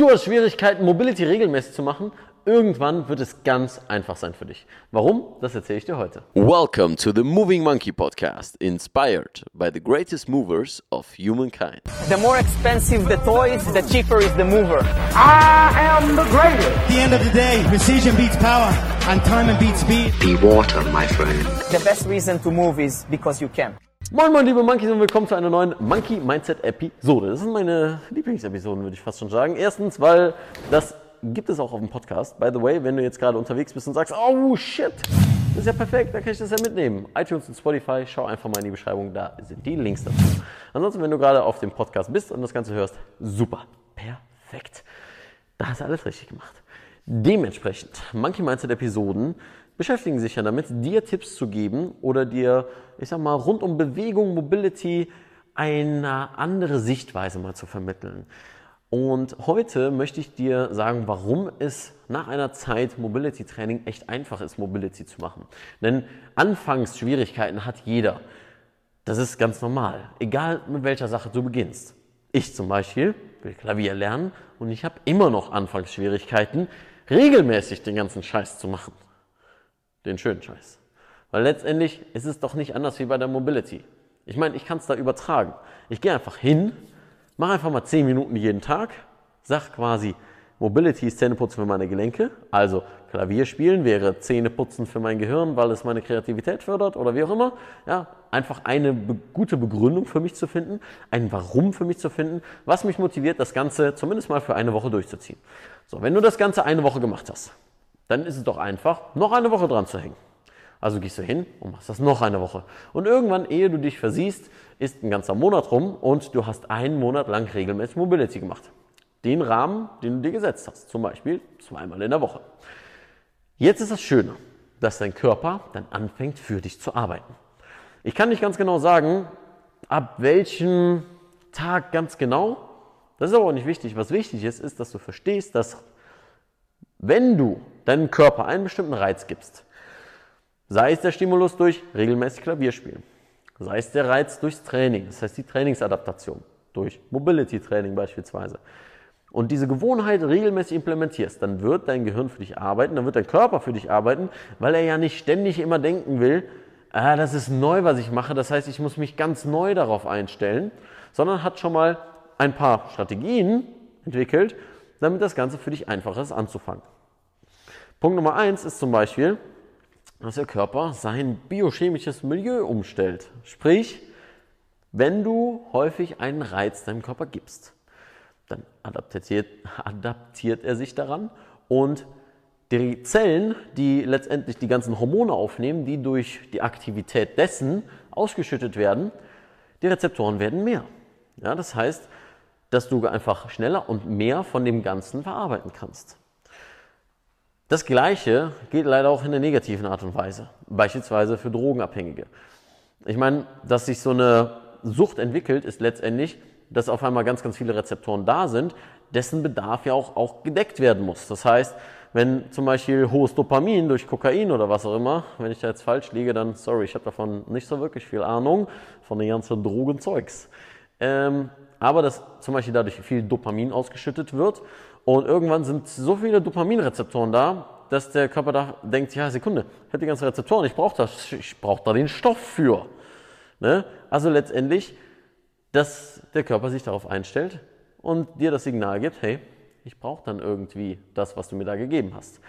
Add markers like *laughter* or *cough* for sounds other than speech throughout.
Du hast Schwierigkeiten, Mobility regelmäßig zu machen. Irgendwann wird es ganz einfach sein für dich. Warum? Das erzähle ich dir heute. Welcome to the Moving Monkey podcast, inspired by the greatest movers of humankind. The more expensive the toys, the cheaper is the mover. I am the greatest. At the end of the day, precision beats power and time beats speed. Be water, my friend. The best reason to move is because you can. Moin moin liebe Monkeys und willkommen zu einer neuen Monkey Mindset Episode. Das sind meine Lieblingsepisoden, würde ich fast schon sagen. Erstens, weil das gibt es auch auf dem Podcast. By the way, wenn du jetzt gerade unterwegs bist und sagst, oh shit, das ist ja perfekt, da kann ich das ja mitnehmen. iTunes und Spotify, schau einfach mal in die Beschreibung, da sind die Links dazu. Ansonsten, wenn du gerade auf dem Podcast bist und das Ganze hörst, super, perfekt. Da hast du alles richtig gemacht. Dementsprechend, Monkey Mindset Episoden beschäftigen sich ja damit, dir Tipps zu geben oder dir, ich sag mal, rund um Bewegung, Mobility eine andere Sichtweise mal zu vermitteln. Und heute möchte ich dir sagen, warum es nach einer Zeit Mobility Training echt einfach ist, Mobility zu machen. Denn Anfangsschwierigkeiten hat jeder. Das ist ganz normal, egal mit welcher Sache du beginnst. Ich zum Beispiel will Klavier lernen und ich habe immer noch Anfangsschwierigkeiten, regelmäßig den ganzen Scheiß zu machen. Den schönen Scheiß. Weil letztendlich ist es doch nicht anders wie bei der Mobility. Ich meine, ich kann es da übertragen. Ich gehe einfach hin, mache einfach mal 10 Minuten jeden Tag, sag quasi, Mobility ist Zähneputzen für meine Gelenke, also Klavier spielen wäre Zähneputzen für mein Gehirn, weil es meine Kreativität fördert oder wie auch immer. Ja, einfach eine be gute Begründung für mich zu finden, ein Warum für mich zu finden, was mich motiviert, das Ganze zumindest mal für eine Woche durchzuziehen. So, wenn du das Ganze eine Woche gemacht hast, dann ist es doch einfach, noch eine Woche dran zu hängen. Also gehst du hin und machst das noch eine Woche. Und irgendwann, ehe du dich versiehst, ist ein ganzer Monat rum und du hast einen Monat lang regelmäßig Mobility gemacht. Den Rahmen, den du dir gesetzt hast. Zum Beispiel zweimal in der Woche. Jetzt ist das Schöne, dass dein Körper dann anfängt, für dich zu arbeiten. Ich kann nicht ganz genau sagen, ab welchem Tag ganz genau. Das ist aber auch nicht wichtig. Was wichtig ist, ist, dass du verstehst, dass wenn du deinem Körper einen bestimmten Reiz gibst, sei es der Stimulus durch regelmäßig Klavierspielen, sei es der Reiz durchs Training, das heißt die Trainingsadaptation, durch Mobility-Training beispielsweise, und diese Gewohnheit regelmäßig implementierst, dann wird dein Gehirn für dich arbeiten, dann wird dein Körper für dich arbeiten, weil er ja nicht ständig immer denken will, ah, das ist neu, was ich mache, das heißt, ich muss mich ganz neu darauf einstellen, sondern hat schon mal ein paar Strategien entwickelt, damit das Ganze für dich einfacher ist anzufangen. Punkt Nummer eins ist zum Beispiel, dass der Körper sein biochemisches Milieu umstellt. Sprich, wenn du häufig einen Reiz deinem Körper gibst, dann adaptiert, *laughs* adaptiert er sich daran und die Zellen, die letztendlich die ganzen Hormone aufnehmen, die durch die Aktivität dessen ausgeschüttet werden, die Rezeptoren werden mehr. Ja, das heißt, dass du einfach schneller und mehr von dem Ganzen verarbeiten kannst. Das Gleiche geht leider auch in der negativen Art und Weise, beispielsweise für Drogenabhängige. Ich meine, dass sich so eine Sucht entwickelt, ist letztendlich, dass auf einmal ganz, ganz viele Rezeptoren da sind, dessen Bedarf ja auch, auch gedeckt werden muss. Das heißt, wenn zum Beispiel hohes Dopamin durch Kokain oder was auch immer, wenn ich da jetzt falsch liege, dann sorry, ich habe davon nicht so wirklich viel Ahnung, von den ganzen Drogenzeugs. Ähm, aber dass zum Beispiel dadurch viel Dopamin ausgeschüttet wird und irgendwann sind so viele Dopaminrezeptoren da, dass der Körper da denkt, ja, Sekunde, ich habe die ganzen Rezeptoren, ich brauche das, ich brauche da den Stoff für. Ne? Also letztendlich, dass der Körper sich darauf einstellt und dir das Signal gibt, hey, ich brauche dann irgendwie das, was du mir da gegeben hast.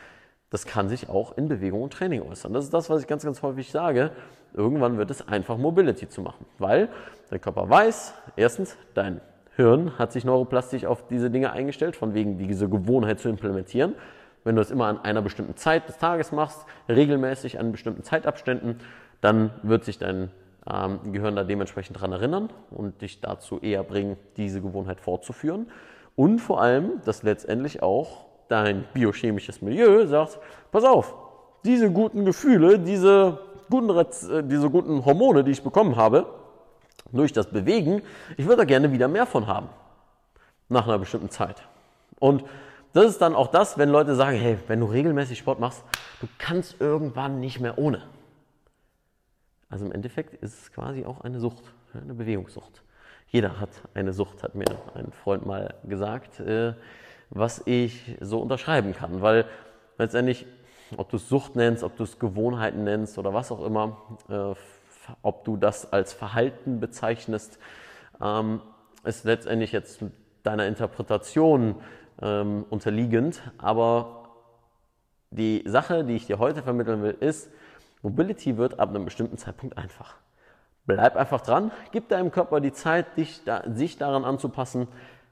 Das kann sich auch in Bewegung und Training äußern. Das ist das, was ich ganz, ganz häufig sage. Irgendwann wird es einfach Mobility zu machen, weil der Körper weiß, erstens, dein Hirn hat sich neuroplastisch auf diese Dinge eingestellt, von wegen diese Gewohnheit zu implementieren. Wenn du es immer an einer bestimmten Zeit des Tages machst, regelmäßig an bestimmten Zeitabständen, dann wird sich dein ähm, Gehirn da dementsprechend daran erinnern und dich dazu eher bringen, diese Gewohnheit fortzuführen. Und vor allem, dass letztendlich auch dein biochemisches Milieu sagt, pass auf, diese guten Gefühle, diese guten, äh, diese guten Hormone, die ich bekommen habe, durch das Bewegen, ich würde da gerne wieder mehr von haben. Nach einer bestimmten Zeit. Und das ist dann auch das, wenn Leute sagen, hey, wenn du regelmäßig Sport machst, du kannst irgendwann nicht mehr ohne. Also im Endeffekt ist es quasi auch eine Sucht, eine Bewegungssucht. Jeder hat eine Sucht, hat mir ein Freund mal gesagt. Äh, was ich so unterschreiben kann, weil letztendlich, ob du es Sucht nennst, ob du es Gewohnheiten nennst oder was auch immer, äh, ob du das als Verhalten bezeichnest, ähm, ist letztendlich jetzt deiner Interpretation ähm, unterliegend. Aber die Sache, die ich dir heute vermitteln will, ist, Mobility wird ab einem bestimmten Zeitpunkt einfach. Bleib einfach dran, gib deinem Körper die Zeit, dich da, sich daran anzupassen.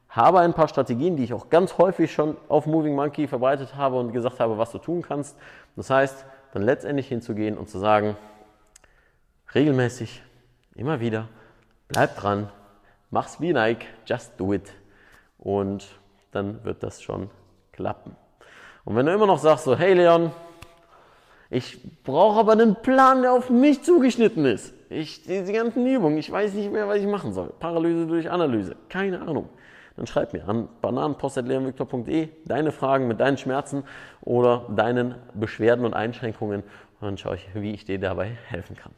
Habe ein paar Strategien, die ich auch ganz häufig schon auf Moving Monkey verbreitet habe und gesagt habe, was du tun kannst. Das heißt, dann letztendlich hinzugehen und zu sagen, regelmäßig, immer wieder, bleib dran, mach's wie Nike, just do it. Und dann wird das schon klappen. Und wenn du immer noch sagst so, hey Leon, ich brauche aber einen Plan, der auf mich zugeschnitten ist. Ich, diese ganzen Übungen, ich weiß nicht mehr, was ich machen soll. Paralyse durch Analyse, keine Ahnung. Dann schreib mir an bananenpost.leonviktor.de deine Fragen mit deinen Schmerzen oder deinen Beschwerden und Einschränkungen und dann schaue ich, wie ich dir dabei helfen kann.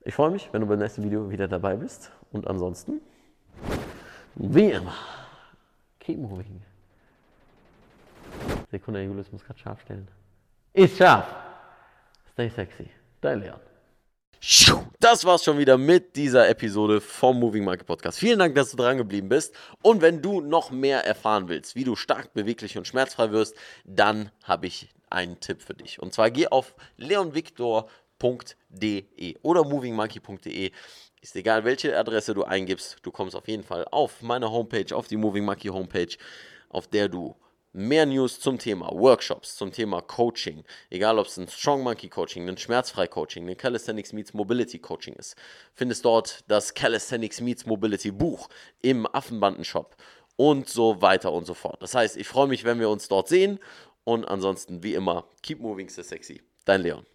Ich freue mich, wenn du beim nächsten Video wieder dabei bist und ansonsten, wie immer, keep moving. Sekunde, Julius muss gerade scharf stellen. Ist scharf. Stay sexy. Dein Leon. Das war's schon wieder mit dieser Episode vom Moving Market Podcast. Vielen Dank, dass du dran geblieben bist. Und wenn du noch mehr erfahren willst, wie du stark, beweglich und schmerzfrei wirst, dann habe ich einen Tipp für dich. Und zwar geh auf leonviktor.de oder movingmonkey.de. Ist egal, welche Adresse du eingibst, du kommst auf jeden Fall auf meine Homepage, auf die Moving Monkey Homepage, auf der du mehr News zum Thema Workshops, zum Thema Coaching, egal ob es ein Strong Monkey Coaching, ein Schmerzfrei Coaching, ein Calisthenics Meets Mobility Coaching ist, findest dort das Calisthenics Meets Mobility Buch im Affenbandenshop und so weiter und so fort. Das heißt, ich freue mich, wenn wir uns dort sehen und ansonsten wie immer, keep moving, so sexy. Dein Leon.